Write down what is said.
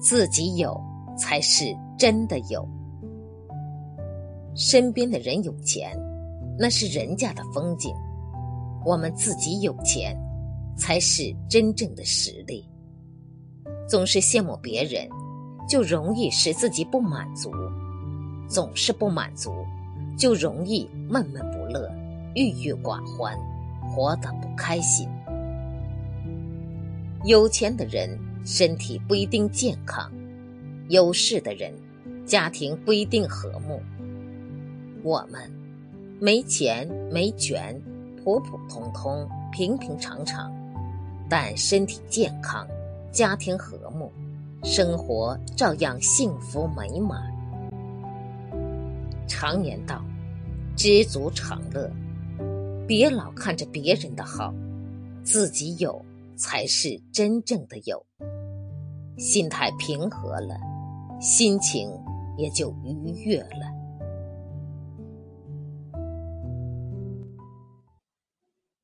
自己有才是真的有。身边的人有钱，那是人家的风景；我们自己有钱，才是真正的实力。总是羡慕别人，就容易使自己不满足；总是不满足，就容易闷闷不乐、郁郁寡欢，活得不开心。有钱的人身体不一定健康，有势的人家庭不一定和睦。我们没钱没权，普普通通、平平常常，但身体健康，家庭和睦，生活照样幸福美满。常言道：“知足常乐。”别老看着别人的好，自己有才是真正的有。心态平和了，心情也就愉悦了。